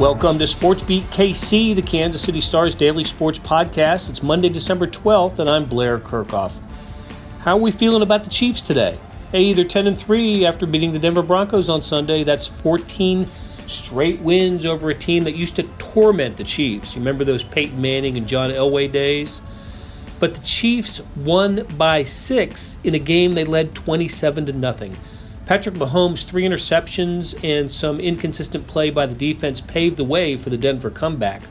Welcome to Sports Beat KC, the Kansas City Stars daily sports podcast. It's Monday, December 12th, and I'm Blair Kerkhoff. How are we feeling about the Chiefs today? Hey, they're 10 and 3 after beating the Denver Broncos on Sunday. That's 14 straight wins over a team that used to torment the Chiefs. You remember those Peyton Manning and John Elway days? But the Chiefs won by 6 in a game they led 27 to nothing. Patrick Mahomes' three interceptions and some inconsistent play by the defense paved the way for the Denver comeback.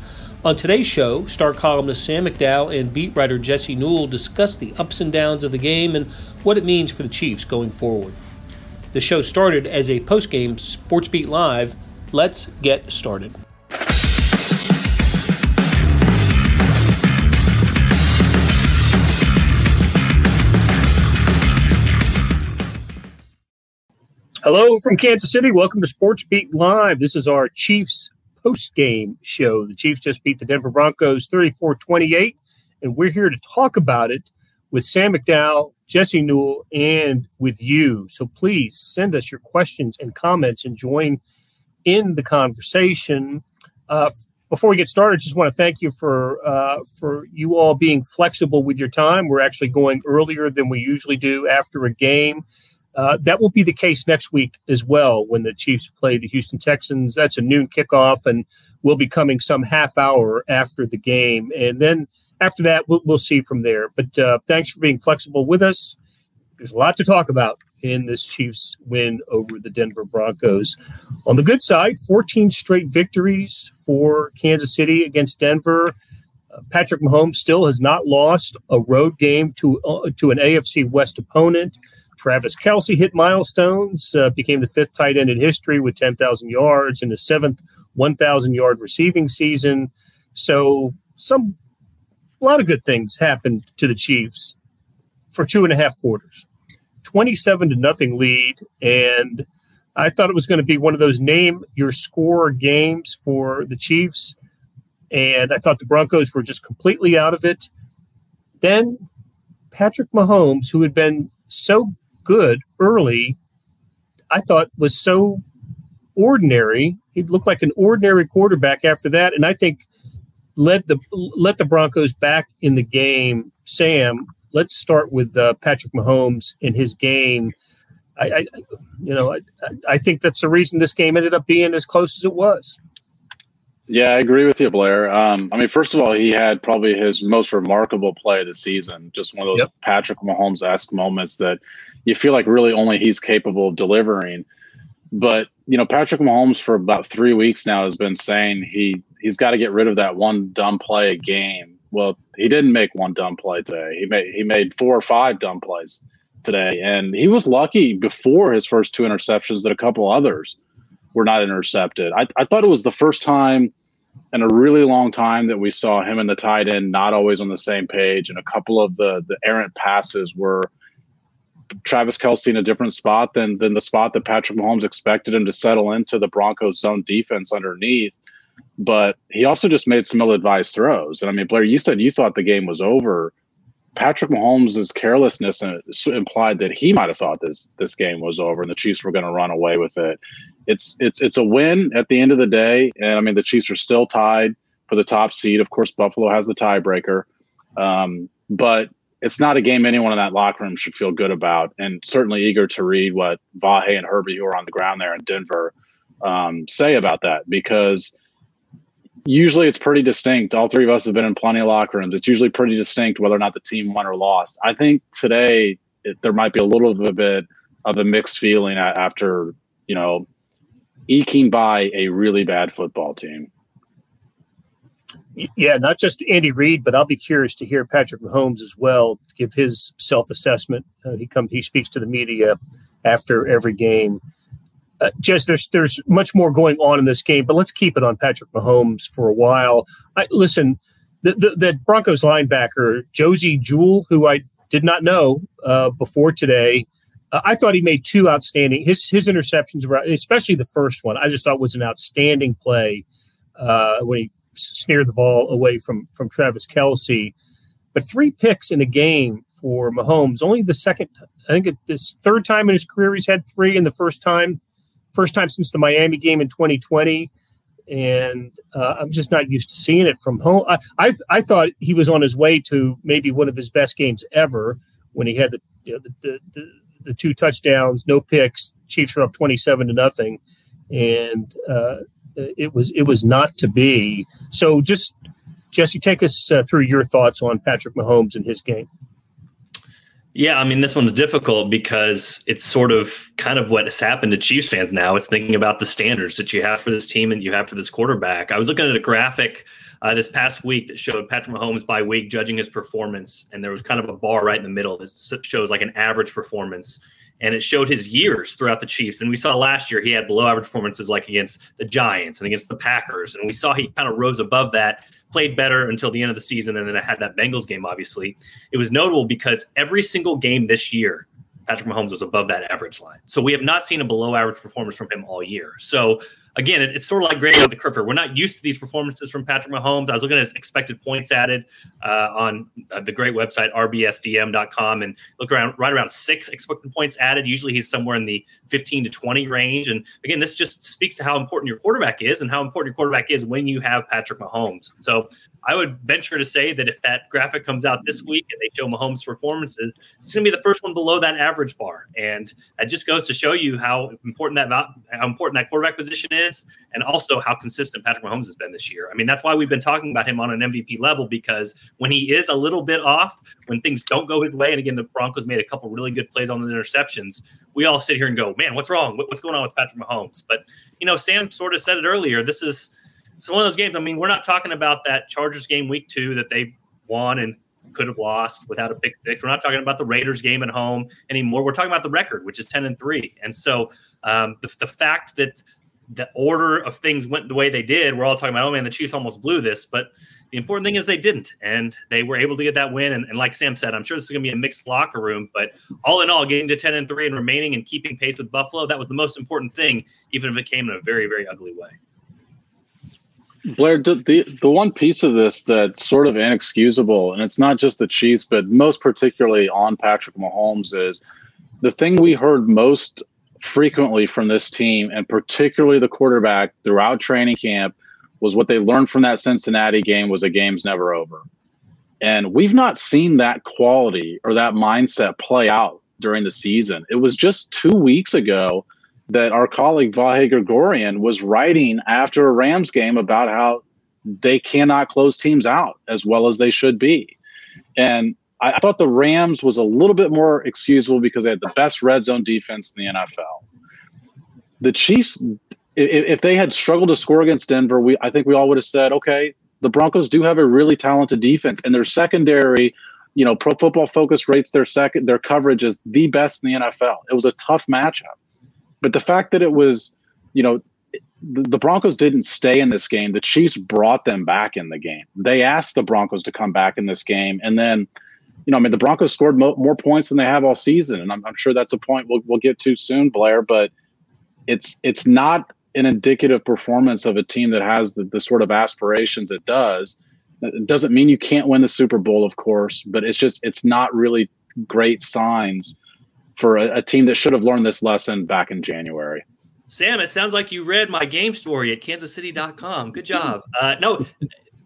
On today's show, star columnist Sam McDowell and beat writer Jesse Newell discuss the ups and downs of the game and what it means for the Chiefs going forward. The show started as a post-game Sports Beat Live. Let's get started. Hello from Kansas City. Welcome to Sports Beat Live. This is our Chiefs post game show. The Chiefs just beat the Denver Broncos 34 28, and we're here to talk about it with Sam McDowell, Jesse Newell, and with you. So please send us your questions and comments and join in the conversation. Uh, before we get started, just want to thank you for uh, for you all being flexible with your time. We're actually going earlier than we usually do after a game. Uh, that will be the case next week as well when the Chiefs play the Houston Texans. That's a noon kickoff, and we'll be coming some half hour after the game. And then after that, we'll, we'll see from there. But uh, thanks for being flexible with us. There's a lot to talk about in this Chiefs win over the Denver Broncos. On the good side, 14 straight victories for Kansas City against Denver. Uh, Patrick Mahomes still has not lost a road game to uh, to an AFC West opponent. Travis Kelce hit milestones, uh, became the fifth tight end in history with 10,000 yards and the seventh 1,000 yard receiving season. So, some a lot of good things happened to the Chiefs for two and a half quarters. 27 to nothing lead. And I thought it was going to be one of those name your score games for the Chiefs. And I thought the Broncos were just completely out of it. Then Patrick Mahomes, who had been so good early, I thought was so ordinary. He looked like an ordinary quarterback after that, and I think led the let the Broncos back in the game. Sam, let's start with uh, Patrick Mahomes in his game. I, I you know, I, I think that's the reason this game ended up being as close as it was. Yeah, I agree with you, Blair. Um, I mean, first of all, he had probably his most remarkable play of the season. Just one of those yep. Patrick Mahomes esque moments that you feel like really only he's capable of delivering. But you know, Patrick Mahomes for about three weeks now has been saying he he's got to get rid of that one dumb play a game. Well, he didn't make one dumb play today. He made he made four or five dumb plays today, and he was lucky before his first two interceptions that a couple others were not intercepted. I, I thought it was the first time in a really long time that we saw him and the tight end not always on the same page, and a couple of the the errant passes were Travis Kelce in a different spot than than the spot that Patrick Mahomes expected him to settle into the Broncos zone defense underneath. But he also just made some ill-advised throws. And I mean, Blair, you said you thought the game was over. Patrick Mahomes' carelessness implied that he might have thought this this game was over and the Chiefs were going to run away with it. It's it's it's a win at the end of the day, and I mean the Chiefs are still tied for the top seed. Of course, Buffalo has the tiebreaker, um, but it's not a game anyone in that locker room should feel good about, and certainly eager to read what Vahe and Herbie, who are on the ground there in Denver, um, say about that because usually it's pretty distinct. All three of us have been in plenty of locker rooms. It's usually pretty distinct whether or not the team won or lost. I think today it, there might be a little bit of a mixed feeling after you know eking by a really bad football team. Yeah, not just Andy Reid, but I'll be curious to hear Patrick Mahomes as well give his self assessment. Uh, he comes, he speaks to the media after every game. Uh, just there's there's much more going on in this game, but let's keep it on Patrick Mahomes for a while. I, listen, the, the, the Broncos linebacker Josey Jewell, who I did not know uh, before today, uh, I thought he made two outstanding his his interceptions were especially the first one. I just thought was an outstanding play uh, when he sneered the ball away from from Travis Kelce. But three picks in a game for Mahomes, only the second. I think this third time in his career he's had three, and the first time, first time since the Miami game in 2020. and uh, I'm just not used to seeing it from home. I, I, I thought he was on his way to maybe one of his best games ever when he had the you know, the, the, the, the two touchdowns, no picks. Chiefs are up 27 to nothing, and uh, it was it was not to be. So just Jesse, take us uh, through your thoughts on Patrick Mahomes and his game. Yeah, I mean, this one's difficult because it's sort of kind of what has happened to Chiefs fans now. It's thinking about the standards that you have for this team and you have for this quarterback. I was looking at a graphic uh, this past week that showed Patrick Mahomes by week judging his performance, and there was kind of a bar right in the middle that shows like an average performance and it showed his years throughout the Chiefs. And we saw last year he had below average performances like against the Giants and against the Packers. And we saw he kind of rose above that played better until the end of the season, and then I had that Bengals game. Obviously, it was notable because every single game this year, Patrick Mahomes was above that average line. So we have not seen a below average performance from him all year. So again, it, it's sort of like grading on the curve. We're not used to these performances from Patrick Mahomes. I was looking at his expected points added uh, on uh, the great website rbsdm.com and look around right around six expected points added. Usually he's somewhere in the 15 to 20 range. And again, this just speaks to how important your quarterback is and how important your quarterback is when you have Patrick Mahomes. So I would venture to say that if that graphic comes out this week and they show Mahomes' performances, it's going to be the first one below that average bar, and that just goes to show you how important that how important that quarterback position is, and also how consistent Patrick Mahomes has been this year. I mean, that's why we've been talking about him on an MVP level because when he is a little bit off, when things don't go his way, and again, the Broncos made a couple really good plays on the interceptions, we all sit here and go, "Man, what's wrong? What's going on with Patrick Mahomes?" But you know, Sam sort of said it earlier. This is it's one of those games. I mean, we're not talking about that Chargers game week two that they won and could have lost without a pick six. We're not talking about the Raiders game at home anymore. We're talking about the record, which is 10 and three. And so um, the, the fact that the order of things went the way they did, we're all talking about, oh man, the Chiefs almost blew this. But the important thing is they didn't, and they were able to get that win. And, and like Sam said, I'm sure this is going to be a mixed locker room, but all in all, getting to 10 and three and remaining and keeping pace with Buffalo, that was the most important thing, even if it came in a very, very ugly way. Blair, the the one piece of this that's sort of inexcusable, and it's not just the Chiefs, but most particularly on Patrick Mahomes, is the thing we heard most frequently from this team, and particularly the quarterback throughout training camp, was what they learned from that Cincinnati game was a game's never over. And we've not seen that quality or that mindset play out during the season. It was just two weeks ago that our colleague Vahe Gregorian was writing after a Rams game about how they cannot close teams out as well as they should be. And I thought the Rams was a little bit more excusable because they had the best red zone defense in the NFL. The Chiefs, if they had struggled to score against Denver, we I think we all would have said, okay, the Broncos do have a really talented defense, and their secondary, you know, Pro Football Focus rates their second their coverage as the best in the NFL. It was a tough matchup. But the fact that it was, you know, the Broncos didn't stay in this game. The Chiefs brought them back in the game. They asked the Broncos to come back in this game, and then, you know, I mean, the Broncos scored mo- more points than they have all season, and I'm, I'm, sure that's a point we'll, we'll get to soon, Blair. But it's it's not an indicative performance of a team that has the, the sort of aspirations it does. It doesn't mean you can't win the Super Bowl, of course, but it's just it's not really great signs for a, a team that should have learned this lesson back in January. Sam, it sounds like you read my game story at kansascity.com. Good job. Uh, no,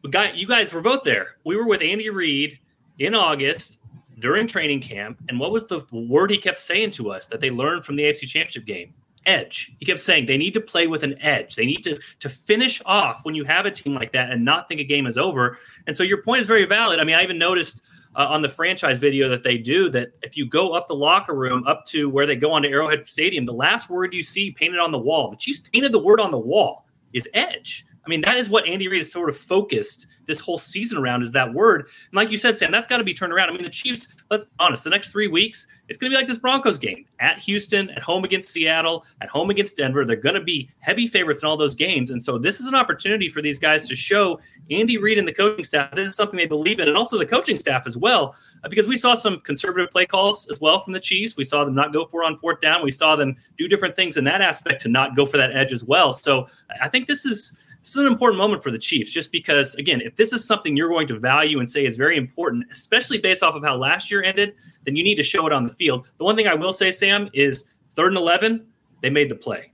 guy, you guys were both there. We were with Andy Reid in August during training camp. And what was the word he kept saying to us that they learned from the AFC Championship game? Edge. He kept saying they need to play with an edge. They need to to finish off when you have a team like that and not think a game is over. And so your point is very valid. I mean, I even noticed – uh, on the franchise video that they do that if you go up the locker room up to where they go onto Arrowhead Stadium, the last word you see painted on the wall, the Chiefs painted the word on the wall is edge. I mean, that is what Andy Reid is sort of focused this whole season around is that word. And like you said, Sam, that's got to be turned around. I mean, the Chiefs, let's be honest, the next three weeks, it's going to be like this Broncos game at Houston, at home against Seattle, at home against Denver. They're going to be heavy favorites in all those games. And so this is an opportunity for these guys to show Andy Reid and the coaching staff this is something they believe in, and also the coaching staff as well, uh, because we saw some conservative play calls as well from the Chiefs. We saw them not go for on fourth down. We saw them do different things in that aspect to not go for that edge as well. So I think this is this is an important moment for the Chiefs, just because, again, if this is something you're going to value and say is very important, especially based off of how last year ended, then you need to show it on the field. The one thing I will say, Sam, is third and 11, they made the play.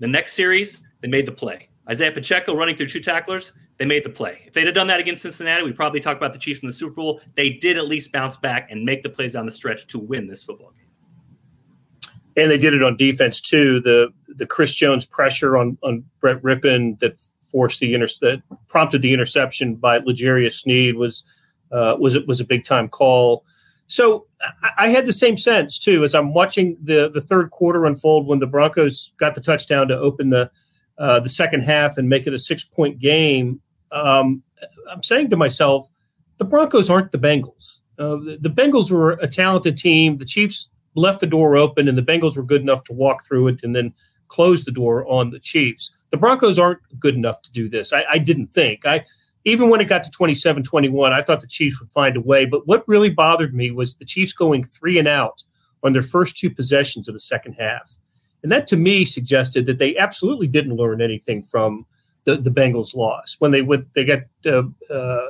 The next series, they made the play. Isaiah Pacheco running through two tacklers, they made the play. If they'd have done that against Cincinnati, we probably talk about the Chiefs in the Super Bowl. They did at least bounce back and make the plays down the stretch to win this football game. And they did it on defense too. The the Chris Jones pressure on on Brett Rypien that forced the inter- that prompted the interception by L'Jarius Sneed was uh, was it was a big time call. So I, I had the same sense too as I'm watching the the third quarter unfold when the Broncos got the touchdown to open the uh, the second half and make it a six point game. Um, I'm saying to myself, the Broncos aren't the Bengals. Uh, the, the, Bengals were a talented team. The Chiefs left the door open, and the Bengals were good enough to walk through it and then close the door on the Chiefs. The Broncos aren't good enough to do this. I, I didn't think. I even when it got to 27 21, I thought the Chiefs would find a way. But what really bothered me was the Chiefs going three and out on their first two possessions of the second half. And that to me suggested that they absolutely didn't learn anything from the, the Bengals loss when they went they got uh, uh,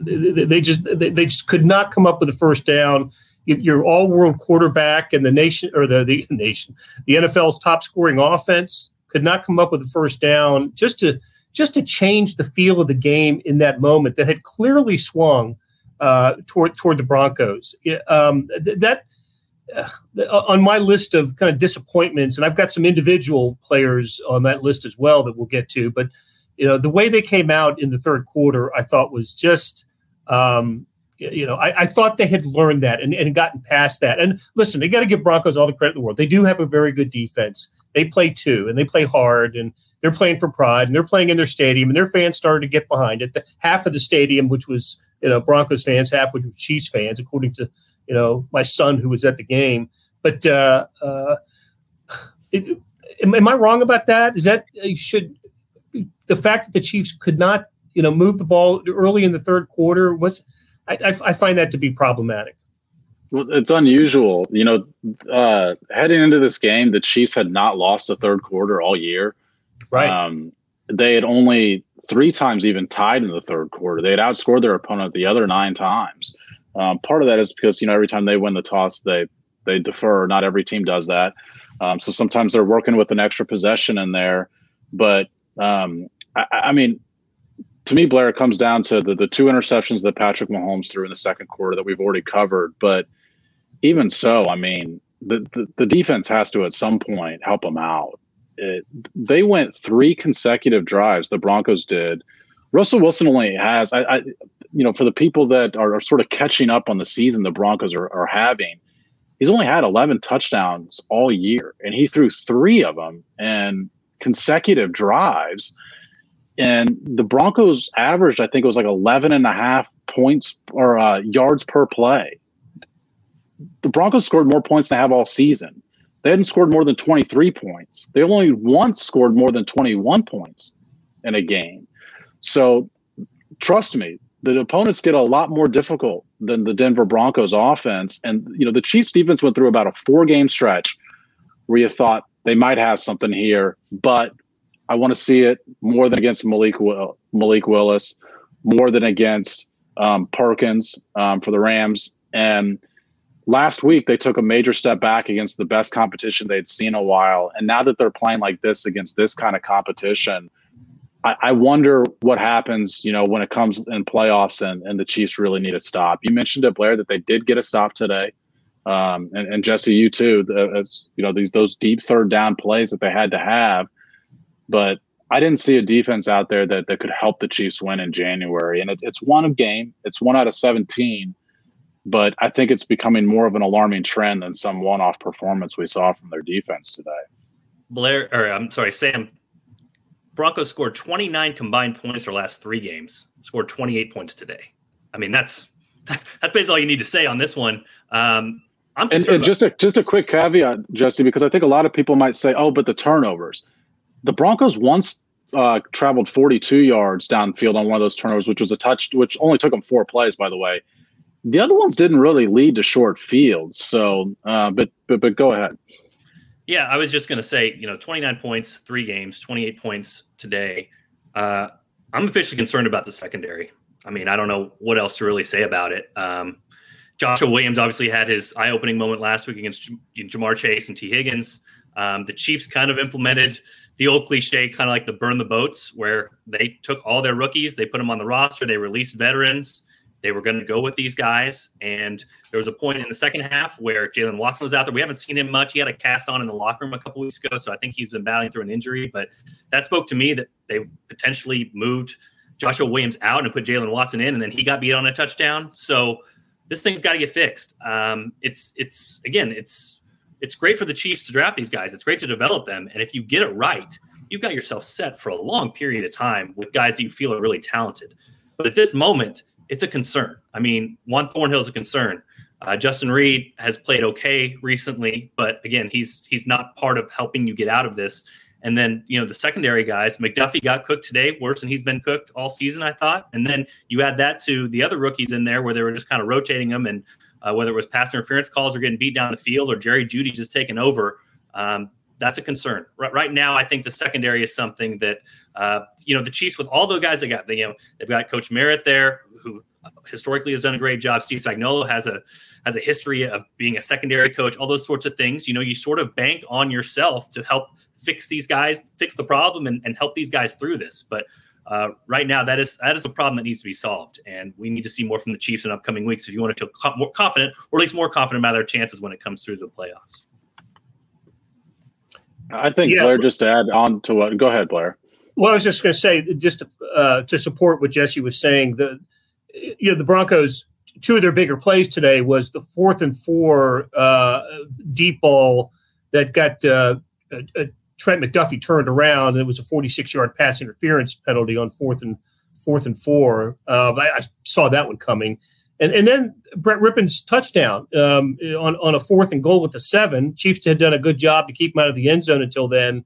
they, they, just they, they, just could not come up with a first down. You your all world quarterback and the nation or the, the nation the NFL's top scoring offense could not come up with a first down just to just to change the feel of the game in that moment that had clearly swung uh, toward toward the Broncos. Um, that uh, on my list of kind of disappointments, and I've got some individual players on that list as well that we'll get to. But you know, the way they came out in the third quarter, I thought was just, um, you know, I, I, thought they had learned that and, and gotten past that. And listen, they got to give Broncos all the credit in the world. They do have a very good defense. They play two, and they play hard, and they're playing for pride, and they're playing in their stadium, and their fans started to get behind it. The, half of the stadium, which was you know Broncos fans, half which was Chiefs fans, according to you know my son who was at the game. But uh, uh, it, am, am, I wrong about that? Is that uh, should the fact that the Chiefs could not you know move the ball early in the third quarter was I, I, I find that to be problematic. Well, it's unusual, you know. Uh, heading into this game, the Chiefs had not lost a third quarter all year. Right. Um, they had only three times even tied in the third quarter. They had outscored their opponent the other nine times. Um, part of that is because you know every time they win the toss, they they defer. Not every team does that, um, so sometimes they're working with an extra possession in there. But um, I, I, mean, to me, Blair, it comes down to the the two interceptions that Patrick Mahomes threw in the second quarter that we've already covered. But even so, I mean, the the, the defense has to at some point help them out. It, they went three consecutive drives. The Broncos did. Russell Wilson only has I, I you know, for the people that are, are, sort of catching up on the season the Broncos are, are having, he's only had 11 touchdowns all year, and he threw three of them and consecutive drives. And the Broncos averaged, I think it was like 11 and a half points or uh, yards per play. The Broncos scored more points than they have all season. They hadn't scored more than 23 points. They only once scored more than 21 points in a game. So trust me, the opponents get a lot more difficult than the Denver Broncos offense. And, you know, the Chiefs defense went through about a four game stretch where you thought they might have something here, but I want to see it more than against Malik, Will, Malik Willis, more than against um, Perkins um, for the Rams. And last week, they took a major step back against the best competition they'd seen a while. And now that they're playing like this against this kind of competition, I, I wonder what happens, you know, when it comes in playoffs and, and the Chiefs really need a stop. You mentioned it, Blair, that they did get a stop today. Um, and, and Jesse, you too, as, you know, these, those deep third down plays that they had to have. But I didn't see a defense out there that, that could help the Chiefs win in January. And it, it's one of game, it's one out of 17. But I think it's becoming more of an alarming trend than some one off performance we saw from their defense today. Blair, or I'm sorry, Sam, Broncos scored 29 combined points their last three games, scored 28 points today. I mean, that's that's basically all you need to say on this one. Um, I'm and, and just a just a quick caveat, Jesse, because I think a lot of people might say, "Oh, but the turnovers." The Broncos once uh, traveled 42 yards downfield on one of those turnovers, which was a touch, which only took them four plays, by the way. The other ones didn't really lead to short fields. So, uh, but but but go ahead. Yeah, I was just going to say, you know, 29 points, three games, 28 points today. Uh, I'm officially concerned about the secondary. I mean, I don't know what else to really say about it. Um, Joshua Williams obviously had his eye-opening moment last week against Ja'Marr Chase and Tee Higgins. Um, the Chiefs kind of implemented the old cliche, kind of like the burn the boats, where they took all their rookies, they put them on the roster, they released veterans. They were going to go with these guys. And there was a point in the second half where Jaylen Watson was out there. We haven't seen him much. He had a cast on in the locker room a couple weeks ago. So I think he's been battling through an injury. But that spoke to me that they potentially moved Joshua Williams out and put Jaylen Watson in. And then he got beat on a touchdown. So this thing's got to get fixed. Um, it's, it's, again, it's, it's great for the Chiefs to draft these guys. It's great to develop them. And if you get it right, you've got yourself set for a long period of time with guys that you feel are really talented. But at this moment, it's a concern. I mean, Juan Thornhill is a concern. Uh, Justin Reid has played okay recently, but again, he's he's not part of helping you get out of this. And then you know the secondary guys, McDuffie got cooked today, worse than he's been cooked all season, I thought. And then you add that to the other rookies in there, where they were just kind of rotating them, and uh, whether it was pass interference calls or getting beat down the field, or Jerry Jeudy just taking over. Um, that's a concern. Right, right now, I think the secondary is something that uh, you know the Chiefs with all the guys they got. They, you know they've got Coach Merritt there, who historically has done a great job. Steve Spagnuolo has a has a history of being a secondary coach. All those sorts of things. You know, you sort of bank on yourself to help fix these guys, fix the problem, and, and help these guys through this. But uh, right now, that is that is a problem that needs to be solved, and we need to see more from the Chiefs in upcoming weeks if you want to feel co- more confident, or at least more confident about their chances when it comes through the playoffs. I think yeah. Blair, just to add on to what, go ahead, Blair. Well, I was just going to say, just to, uh, to support what Jesse was saying, the you know the Broncos. Two of their bigger plays today was the fourth and four uh, deep ball that got uh, Trent McDuffie turned around. And it was a 46 yard pass interference penalty on fourth and fourth and four. Uh, I, I, saw that one coming. And, and then Brett Rypien's touchdown um, on, on a fourth and goal with the seven. Chiefs had done a good job to keep him out of the end zone until then.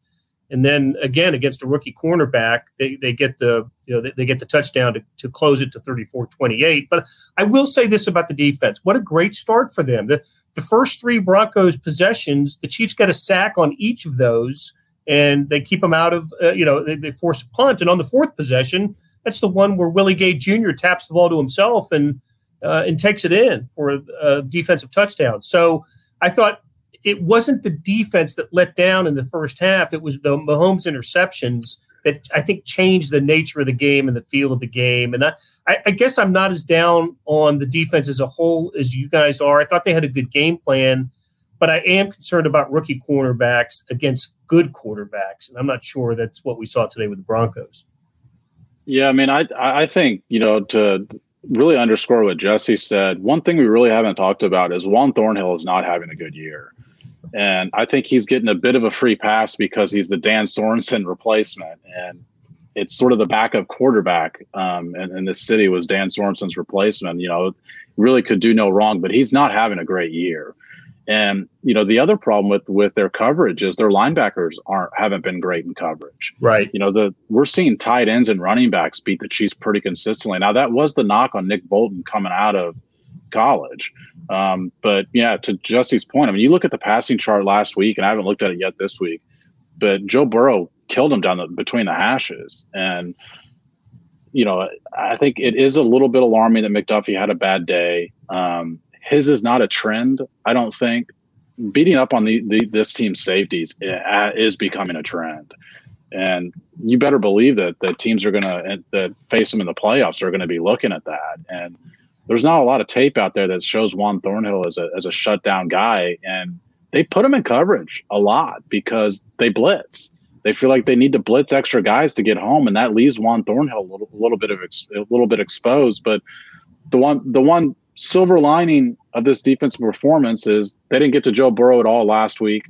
And then again against a rookie cornerback, they, they get the you know they, they get the touchdown to, to close it to 34-28. But I will say this about the defense. What a great start for them. The the first three Broncos possessions, the Chiefs got a sack on each of those, and they keep them out of uh, you know they, they force a punt. And on the fourth possession, that's the one where Willie Gay Jr. taps the ball to himself and uh, and takes it in for a defensive touchdown. So I thought it wasn't the defense that let down in the first half. It was the Mahomes interceptions that I think changed the nature of the game and the feel of the game. And I, I, guess I'm not as down on the defense as a whole as you guys are. I thought they had a good game plan, but I am concerned about rookie cornerbacks against good quarterbacks. And I'm not sure that's what we saw today with the Broncos. Yeah, I mean, I I think you know to really underscore what Jesse said, one thing we really haven't talked about is Juan Thornhill is not having a good year. And I think he's getting a bit of a free pass because he's the Dan Sorensen replacement. And it's sort of the backup quarterback. Um, and, and this city was Dan Sorensen's replacement. You know, really could do no wrong, but he's not having a great year. And you know the other problem with with their coverage is their linebackers aren't haven't been great in coverage. Right. You know the we're seeing tight ends and running backs beat the Chiefs pretty consistently. Now that was the knock on Nick Bolton coming out of college. Um, but yeah, to Jesse's point, I mean, you look at the passing chart last week, and I haven't looked at it yet this week, but Joe Burrow killed him down the, between the hashes, and you know, I think it is a little bit alarming that McDuffie had a bad day. Um, his is not a trend. I don't think beating up on the, the this team's safeties eh, is becoming a trend. And you better believe that the teams are going to eh, that face them in the playoffs are going to be looking at that. And there's not a lot of tape out there that shows Juan Thornhill as a as a shutdown guy, and they put him in coverage a lot because they blitz. They feel like they need to blitz extra guys to get home, and that leaves Juan Thornhill a little, a little bit of ex, a little bit exposed. But the one the one silver lining of this defensive performance is they didn't get to Joe Burrow at all last week.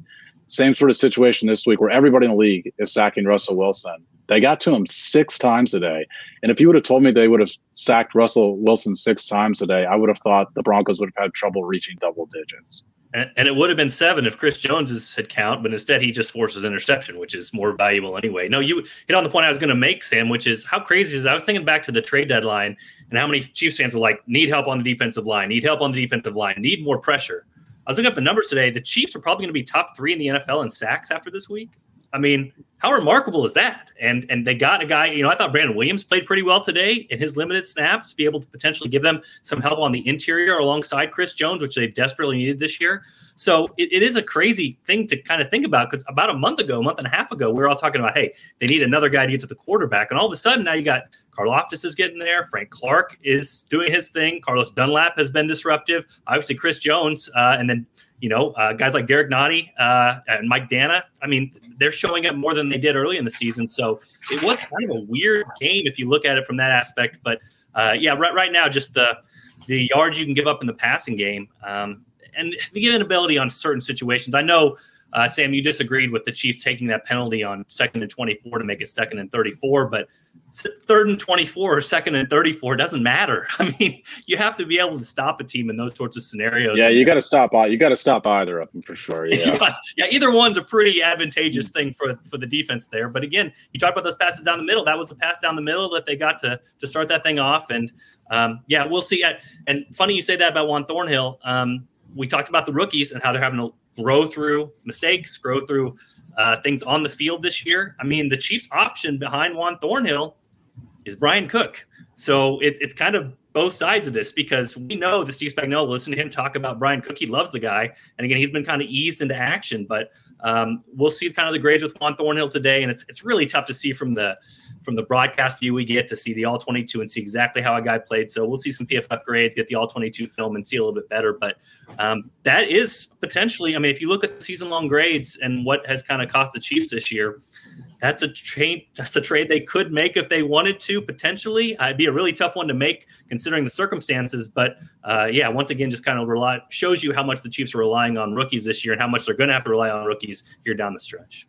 Same sort of situation this week where everybody in the league is sacking Russell Wilson. They got to him six times today. And if you would have told me they would have sacked Russell Wilson six times today, I would have thought the Broncos would have had trouble reaching double digits. And, and it would have been seven if Chris Jones had count, but instead he just forces interception, which is more valuable anyway. No, you hit on the point I was going to make, Sam, which is how crazy is I was thinking back to the trade deadline and how many Chiefs fans were like, need help on the defensive line, need help on the defensive line, need more pressure. I was looking up the numbers today. The Chiefs are probably going to be top three in the NFL in sacks after this week. I mean, how remarkable is that? And and they got a guy, you know, I thought Brandon Williams played pretty well today in his limited snaps to be able to potentially give them some help on the interior alongside Chris Jones, which they desperately needed this year. So it, it is a crazy thing to kind of think about because about a month ago, a month and a half ago, we were all talking about, hey, they need another guy to get to the quarterback. And all of a sudden now you got Karlaftis is getting there. Frank Clark is doing his thing. Carlos Dunlap has been disruptive. Obviously, Chris Jones, uh, and then you know, uh, guys like Derrick Nnadi uh, and Mike Danna. I mean, they're showing up more than they did early in the season. So it was kind of a weird game if you look at it from that aspect. But uh, yeah, right right now, just the the yards you can give up in the passing game um, and the inability on certain situations. I know. Uh, Sam, you disagreed with the Chiefs taking that penalty on second and 24 to make it second and 34, but third and 24 or second and 34 doesn't matter i mean you have to be able to stop a team in those sorts of scenarios yeah you got to stop you got to stop either of them for sure yeah. yeah. yeah either one's a pretty advantageous thing for for the defense there but again you talk about those passes down the middle that was the pass down the middle that they got to to start that thing off and um, yeah we'll see and funny you say that about juan thornhill um, we talked about the rookies and how they're having to grow through mistakes grow through uh, things on the field this year. I mean, the Chiefs' option behind Juan Thornhill is Brian Cook. So it's it's kind of both sides of this because we know the Steve Spagnuolo. Listen to him talk about Brian Cook. He loves the guy, and again, he's been kind of eased into action. But um, we'll see kind of the grades with Juan Thornhill today, and it's it's really tough to see from the from the broadcast view we get to see the all 22 and see exactly how a guy played. So we'll see some PFF grades, get the all 22 film, and see a little bit better. But um, that is potentially, I mean, if you look at season long grades and what has kind of cost the Chiefs this year, that's a trade. That's a trade they could make if they wanted to potentially. Uh, it'd be a really tough one to make considering the circumstances. But uh, yeah, once again, just kind of rely shows you how much the Chiefs are relying on rookies this year and how much they're going to have to rely on rookies here down the stretch.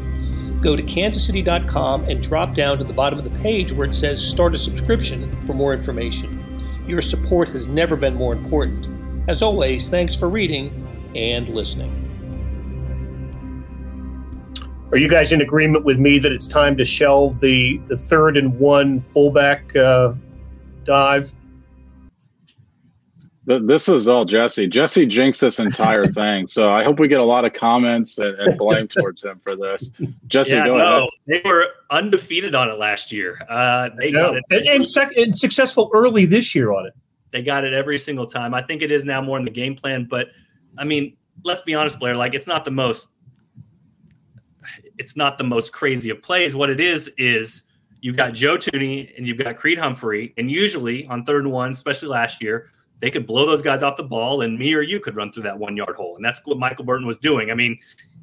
Go to kansascity.com and drop down to the bottom of the page where it says Start a subscription for more information. Your support has never been more important. As always, thanks for reading and listening. Are you guys in agreement with me that it's time to shelve the, the third and one fullback uh, dive? This is all Jesse. Jesse jinxed this entire thing, so I hope we get a lot of comments and, and blame towards him for this. Jesse, yeah, go no, ahead. They were undefeated on it last year. Uh, they no. got it, and, and, sec- and successful early this year on it. They got it every single time. I think it is now more in the game plan, but I mean, let's be honest, Blair. Like, it's not the most it's not the most crazy of plays. What it is is you've got Joe Thuney and you've got Creed Humphrey, and usually on third and one, especially last year, they could blow those guys off the ball, and me or you could run through that one yard hole, and that's what Michael Burton was doing. I mean,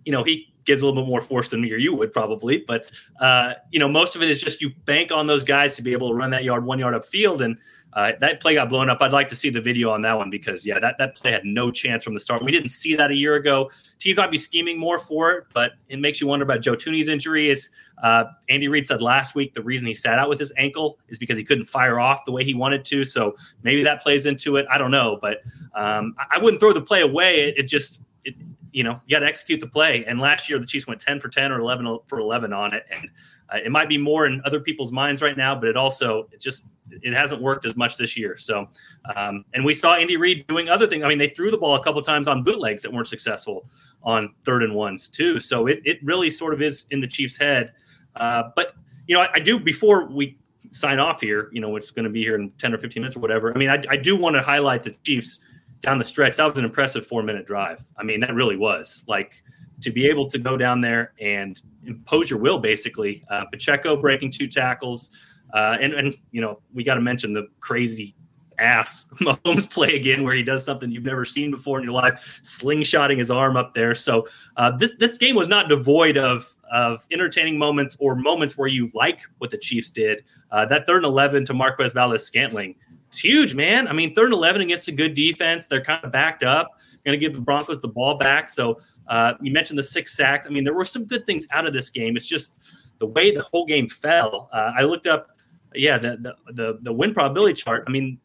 you know, he gives a little bit more force than me or you would probably, but uh, you know, most of it is just you bank on those guys to be able to run that yard one yard upfield, and uh, that play got blown up. I'd like to see the video on that one because yeah, that that play had no chance from the start. We didn't see that a year ago. Teams might be scheming more for it, but it makes you wonder about Joe Thuney's injury. Is uh, Andy Reid said last week the reason he sat out with his ankle is because he couldn't fire off the way he wanted to. So maybe that plays into it. I don't know, but um, I, I, wouldn't throw the play away. It, it just it, you know you got to execute the play. And last year the Chiefs went ten for ten or eleven for eleven on it, and uh, it might be more in other people's minds right now, but it also it just it hasn't worked as much this year. So, um, and we saw Andy Reid doing other things. I mean, they threw the ball a couple times on bootlegs that weren't successful on third and ones too. So it it really sort of is in the Chiefs' head. Uh, but you know, I, I, do before we sign off here. You know, it's going to be here in ten or fifteen minutes or whatever. I mean, I, I do want to highlight the Chiefs down the stretch. That was an impressive four minute drive. I mean, that really was like to be able to go down there and impose your will, basically. Uh, Pacheco breaking two tackles, uh, and and you know we got to mention the crazy ass Mahomes play again, where he does something you've never seen before in your life, slingshotting his arm up there. So uh, this this game was not devoid of of entertaining moments or moments where you like what the Chiefs did. Uh, that third and eleven to Marquez Valdes-Scantling. It's huge, man. I mean, third and 11 against a good defense. They're kind of backed up. Going to give the Broncos the ball back. So uh, you mentioned the six sacks. I mean, there were some good things out of this game. It's just the way the whole game fell. Uh, I looked up yeah, the, the the win probability chart. I mean,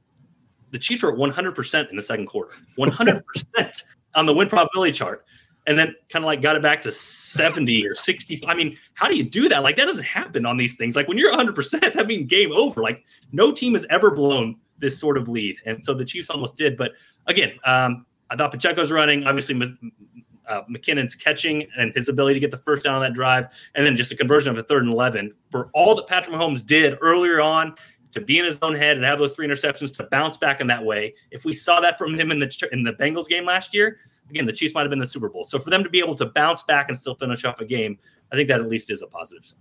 the Chiefs were at 100 percent in the second quarter, 100 percent on the win probability chart, and then kind of like got it back to 70 or 60. I mean, how do you do that? Like that doesn't happen on these things. Like when you're 100 percent, that means game over. Like no team has ever blown this sort of lead, and so the Chiefs almost did. But again, um, I thought Pacheco's running. Obviously, uh, McKinnon's catching and his ability to get the first down on that drive, and then just a conversion of a third and 11 for all that Patrick Mahomes did earlier on to be in his own head and have those three interceptions to bounce back in that way. If we saw that from him in the in the Bengals game last year, again, the Chiefs might have been the Super Bowl. So for them to be able to bounce back and still finish off a game, I think that at least is a positive sign.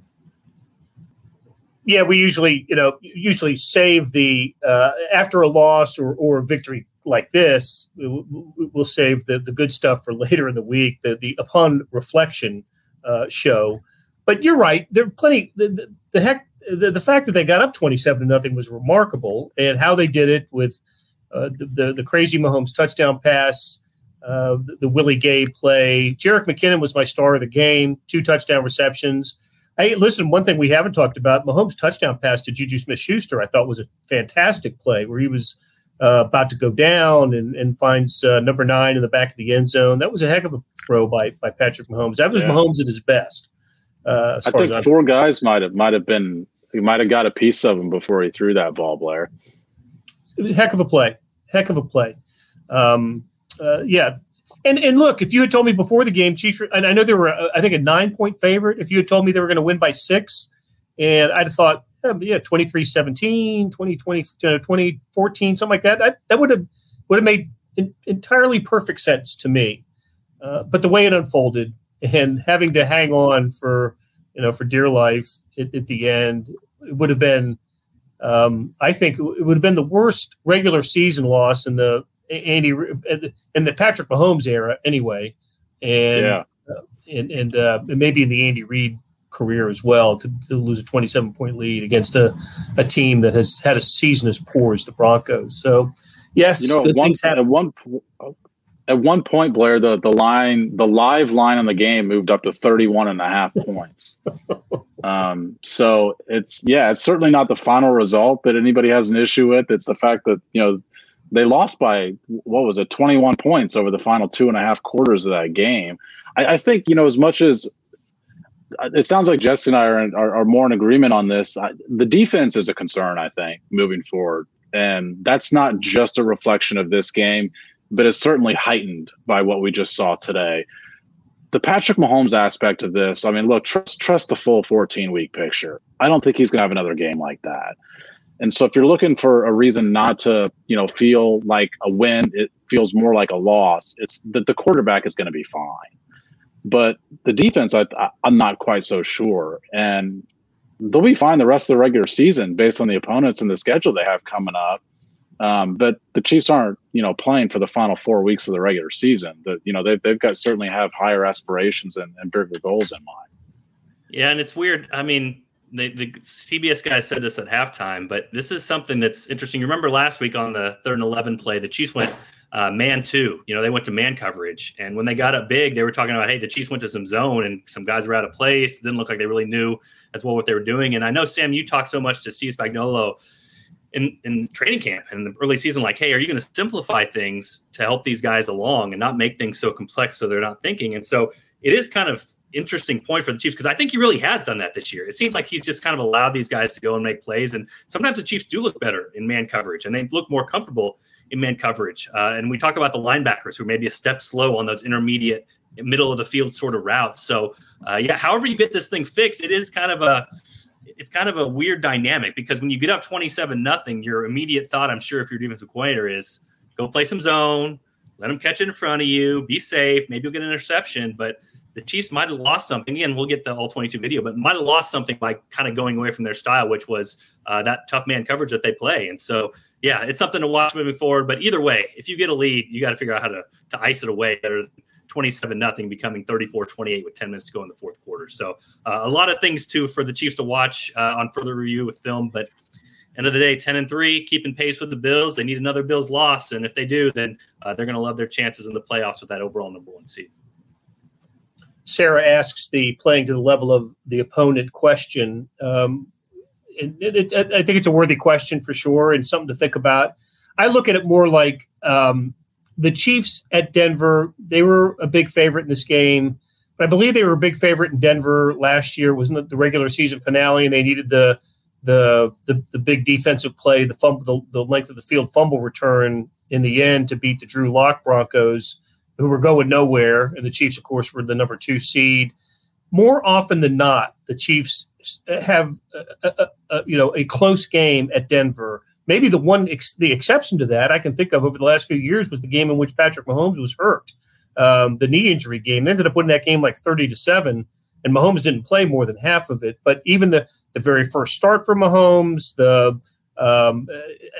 Yeah, we usually, you know, usually save the uh, after a loss or or a victory like this, we'll save the, the good stuff for later in the week, the, the upon reflection uh, show. But you're right. There are plenty. The, the, the heck, the, the fact that they got up 27 to nothing was remarkable, and how they did it with uh, the, the, the crazy Mahomes touchdown pass, uh, the, the Willie Gay play. Jerick McKinnon was my star of the game, two touchdown receptions. Hey, listen, one thing we haven't talked about Mahomes' touchdown pass to Juju Smith Schuster, I thought was a fantastic play where he was – uh, about to go down and, and finds uh, number nine in the back of the end zone. That was a heck of a throw by by Patrick Mahomes. That was yeah. Mahomes at his best. Uh, I think four guys might have might have been he might have got a piece of him before he threw that ball, Blair. It was a heck of a play. Heck of a play. Um, uh, yeah. And and look, if you had told me before the game, Chiefs, and I know they were, uh, I think, a nine point favorite. If you had told me they were going to win by six, and I'd have thought, yeah, 23 17, 20, 20, 2014, something like that. That, that would have would have made in, entirely perfect sense to me. Uh, but the way it unfolded and having to hang on for you know for dear life at, at the end, it would have been. Um, I think it would have been the worst regular season loss in the Andy in the Patrick Mahomes era, anyway, and yeah. uh, and and, uh, maybe in the Andy Reid career as well to, to lose a 27 point lead against a, a team that has had a season as poor as the Broncos. So, yes, you know, at one, at one, at one point, Blair, the, the line, the live line on the game moved up to 31 and a half points. um, so it's, yeah, it's certainly not the final result that anybody has an issue with. It's the fact that, you know, they lost by what was it 21 points over the final two and a half quarters of that game I, I think you know as much as it sounds like Jesse and I are, are, are more in agreement on this. I, the defense is a concern, I think, moving forward. And that's not just a reflection of this game, but it's certainly heightened by what we just saw today. The Patrick Mahomes aspect of this, I mean, look, trust, trust the full 14 week picture. I don't think he's going to have another game like that. And so if you're looking for a reason not to, you know, feel like a win, it feels more like a loss. It's that the quarterback is going to be fine. But the defense, I, I'm not quite so sure. And they'll be fine the rest of the regular season based on the opponents and the schedule they have coming up. Um, but the Chiefs aren't, you know, playing for the final four weeks of the regular season. That you know they've they've got certainly have higher aspirations and, and bigger goals in mind. Yeah, and it's weird. I mean, the, the CBS guys said this at halftime, but this is something that's interesting. You remember last week on the third and eleven play, the Chiefs went uh, man two. You know, they went to man coverage, and when they got up big, they were talking about, hey, the Chiefs went to some zone, and some guys were out of place. It didn't look like they really knew as well what they were doing. And I know Sam, you talked so much to Steve Spagnuolo in in training camp and the early season, like, hey, are you going to simplify things to help these guys along and not make things so complex so they're not thinking? And so it is kind of interesting point for the Chiefs because I think he really has done that this year. It seems like he's just kind of allowed these guys to go and make plays, and sometimes the Chiefs do look better in man coverage and they look more comfortable in man coverage. Uh, and we talk about the linebackers who may be a step slow on those intermediate, middle of the field sort of routes. So, uh, yeah, however you get this thing fixed, it is kind of a it's kind of a weird dynamic because when you get up 27 nothing, your immediate thought, I'm sure, if your defensive coordinator is go play some zone, let them catch it in front of you, be safe, maybe you'll get an interception. But the Chiefs might have lost something. Again, we'll get the all 22 video, but might have lost something by kind of going away from their style, which was uh, that tough man coverage that they play. And so yeah, it's something to watch moving forward. But either way, if you get a lead, you got to figure out how to to ice it away better than 27 nothing becoming 34 28 with 10 minutes to go in the fourth quarter. So uh, a lot of things too for the Chiefs to watch uh, on further review with film. But end of the day, 10 and three, keeping pace with the Bills. They need another Bills loss, and if they do, then uh, they're going to love their chances in the playoffs with that overall number one seed. Sarah asks the playing to the level of the opponent question. Um, it, it, I think it's a worthy question for sure and something to think about. I look at it more like um, the Chiefs at Denver. They were a big favorite in this game, but I believe they were a big favorite in Denver last year. It wasn't the regular season finale, and they needed the the the, the big defensive play, the fumble, the, the length of the field fumble return in the end to beat the Drew Lock Broncos, who were going nowhere. And the Chiefs, of course, were the number two seed. More often than not, the Chiefs have a, a, a, you know a close game at Denver. Maybe the one ex- the exception to that I can think of over the last few years was the game in which Patrick Mahomes was hurt, um, the knee injury game. They ended up winning that game like thirty to seven, and Mahomes didn't play more than half of it. But even the the very first start for Mahomes, the um,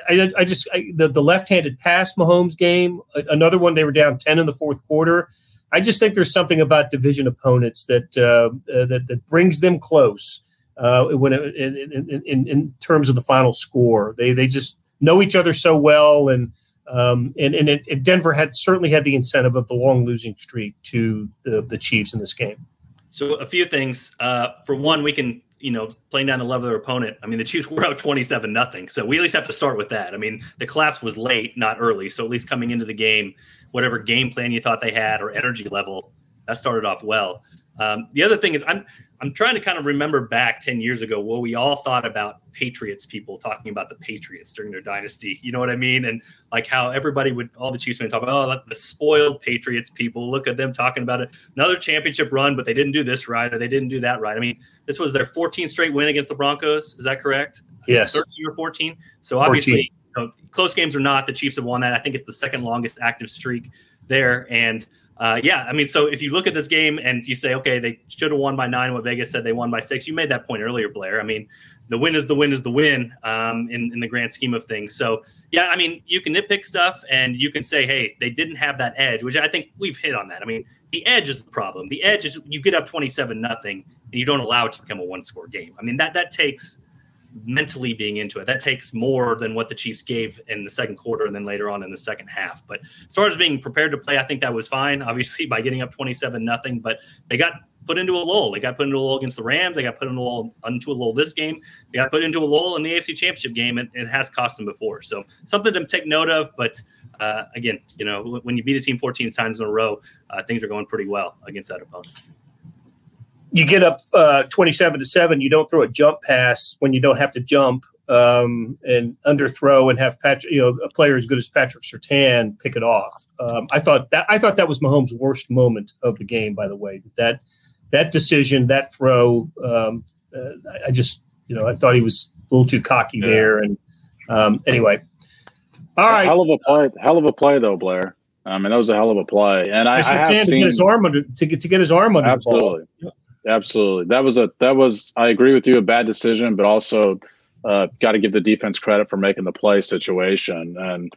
I, I, just I, the the left-handed pass Mahomes game, another one they were down ten in the fourth quarter. I just think there's something about division opponents that uh, uh, that, that brings them close uh, when it, in, in, in, terms of the final score. They they just know each other so well, and um, and and it, Denver had certainly had the incentive of the long losing streak to the the Chiefs in this game. So a few things. Uh, for one, we can you know, playing down the level of their opponent. I mean, the Chiefs were out 27 nothing. So we at least have to start with that. I mean, the collapse was late, not early. So at least coming into the game, whatever game plan you thought they had or energy level, that started off well. Um, the other thing is, I'm I'm trying to kind of remember back ten years ago what we all thought about Patriots people talking about the Patriots during their dynasty. You know what I mean? And like how everybody would, all the Chiefs fans talk about, oh, the spoiled Patriots people. Look at them talking about it. Another championship run, but they didn't do this right or they didn't do that right. I mean, this was their 14th straight win against the Broncos. Is that correct? Yes. 13 or 14. So obviously, you know, close games or not, the Chiefs have won that. I think it's the second longest active streak there. And uh, yeah, I mean, so if you look at this game and you say, okay, they should have won by nine, what Vegas said they won by six, you made that point earlier, Blair. I mean, the win is the win is the win um, in, in the grand scheme of things. So, yeah, I mean, you can nitpick stuff and you can say, hey, they didn't have that edge, which I think we've hit on that. I mean, the edge is the problem. The edge is you get up 27 nothing and you don't allow it to become a one score game. I mean, that that takes mentally being into it. That takes more than what the Chiefs gave in the second quarter and then later on in the second half. But as far as being prepared to play, I think that was fine, obviously, by getting up 27 nothing. But they got put into a lull. They got put into a lull against the Rams. They got put into a lull, into a lull this game. They got put into a lull in the AFC Championship game. and it has cost them before. So something to take note of. But uh, again, you know, when you beat a team 14 times in a row, uh, things are going pretty well against that opponent you get up uh, 27 to 7 you don't throw a jump pass when you don't have to jump um, and underthrow and have Patrick, you know, a player as good as Patrick Surtain pick it off. Um, I thought that I thought that was Mahomes' worst moment of the game. By the way, that that decision, that throw, um, uh, I just you know I thought he was a little too cocky yeah. there. And um, anyway, all right, hell of a play, hell of a play though, Blair. I mean, that was a hell of a play, and I, I have seen, to get his arm under to get to get his arm under absolutely. the ball. Absolutely. That was a that was I agree with you a bad decision, but also uh, got to give the defense credit for making the play situation. And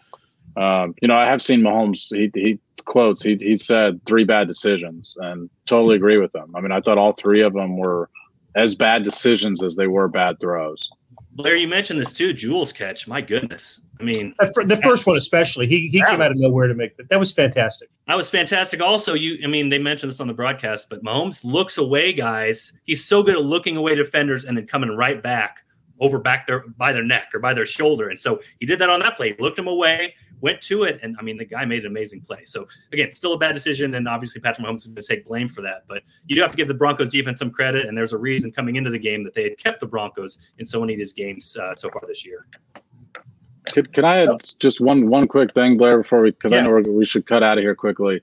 um, you know, I have seen Mahomes. He he quotes. He he said three bad decisions, and totally agree with them. I mean, I thought all three of them were as bad decisions as they were bad throws. Blair, you mentioned this too. Jewell's catch. My goodness. I mean, the first one especially. He he came out of nowhere to make that. That was fantastic. That was fantastic. Also, you. I mean, they mentioned this on the broadcast, but Mahomes looks away, guys. He's so good at looking away defenders and then coming right back over back their by their neck or by their shoulder. And so he did that on that play. Looked him away, went to it, and I mean the guy made an amazing play. So again, still a bad decision, and obviously Patrick Mahomes is going to take blame for that. But you do have to give the Broncos defense some credit, and there's a reason coming into the game that they had kept the Broncos in so many of these games uh, so far this year. Can, can I add just one one quick thing, Blair, before we because yeah. I know we should cut out of here quickly.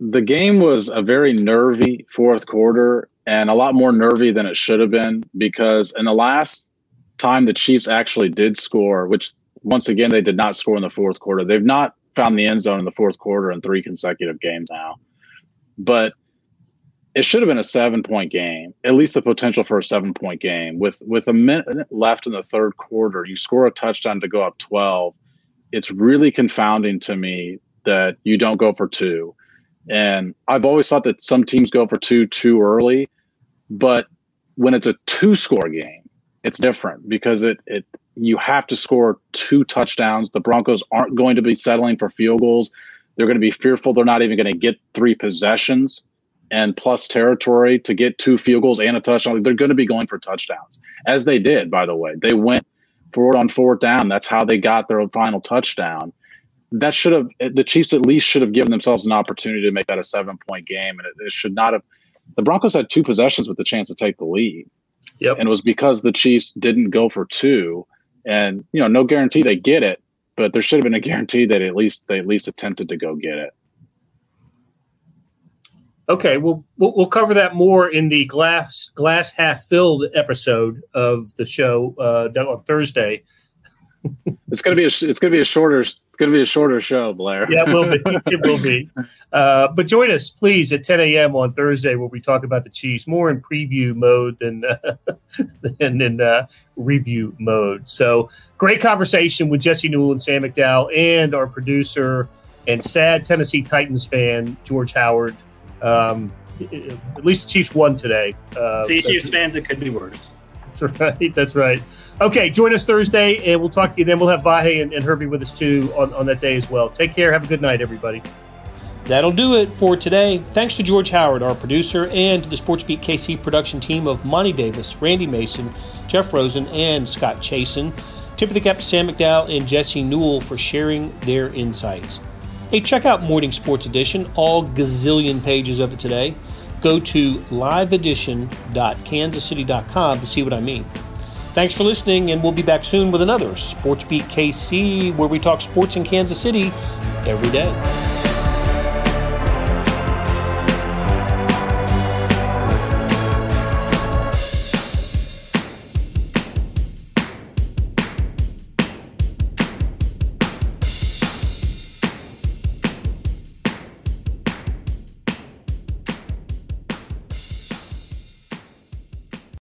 The game was a very nervy fourth quarter, and a lot more nervy than it should have been because in the last time the Chiefs actually did score, which once again they did not score in the fourth quarter. They've not found the end zone in the fourth quarter in three consecutive games now. But it should have been a seven point game, at least the potential for a seven point game. With with a minute left in the third quarter, you score a touchdown to go up 12. It's really confounding to me that you don't go for two. And I've always thought that some teams go for two too early, but when it's a two score game, it's different because it it you have to score two touchdowns. The Broncos aren't going to be settling for field goals. They're going to be fearful they're not even going to get three possessions and plus territory to get two field goals and a touchdown, they're going to be going for touchdowns, as they did, by the way. They went forward on fourth down. That's how they got their final touchdown. That should have, the Chiefs at least should have given themselves an opportunity to make that a seven point game. And it, it should not have, the Broncos had two possessions with the chance to take the lead. Yep. And it was because the Chiefs didn't go for two. And, you know, no guarantee they get it, but there should have been a guarantee that at least they at least attempted to go get it. Okay, well, we'll cover that more in the glass glass half filled episode of the show uh, on Thursday. it's gonna be a, it's gonna be a shorter it's gonna be a shorter show, Blair. yeah, it will be. It will be. Uh, but join us, please, at 10 a.m. on Thursday, where we talk about the Chiefs more in preview mode than uh, than in uh, review mode. So great conversation with Jesse Newell and Sam McDowell, and our producer and sad Tennessee Titans fan George Howard. Um, at least the Chiefs won today. Uh, See, Chiefs fans, it could be worse. That's right. That's right. Okay, join us Thursday, and we'll talk to you then. We'll have Vahe and, and Herbie with us too on, on that day as well. Take care. Have a good night, everybody. That'll do it for today. Thanks to George Howard, our producer, and to the SportsBeat KC production team of Monty Davis, Randy Mason, Jeff Rosen, and Scott Chasen. Tip of the cap to Sam McDowell and Jesse Newell for sharing their insights. Hey, check out Morning Sports Edition, all gazillion pages of it today. Go to liveedition.kansascity.com to see what I mean. Thanks for listening, and we'll be back soon with another Sports Beat KC, where we talk sports in Kansas City every day.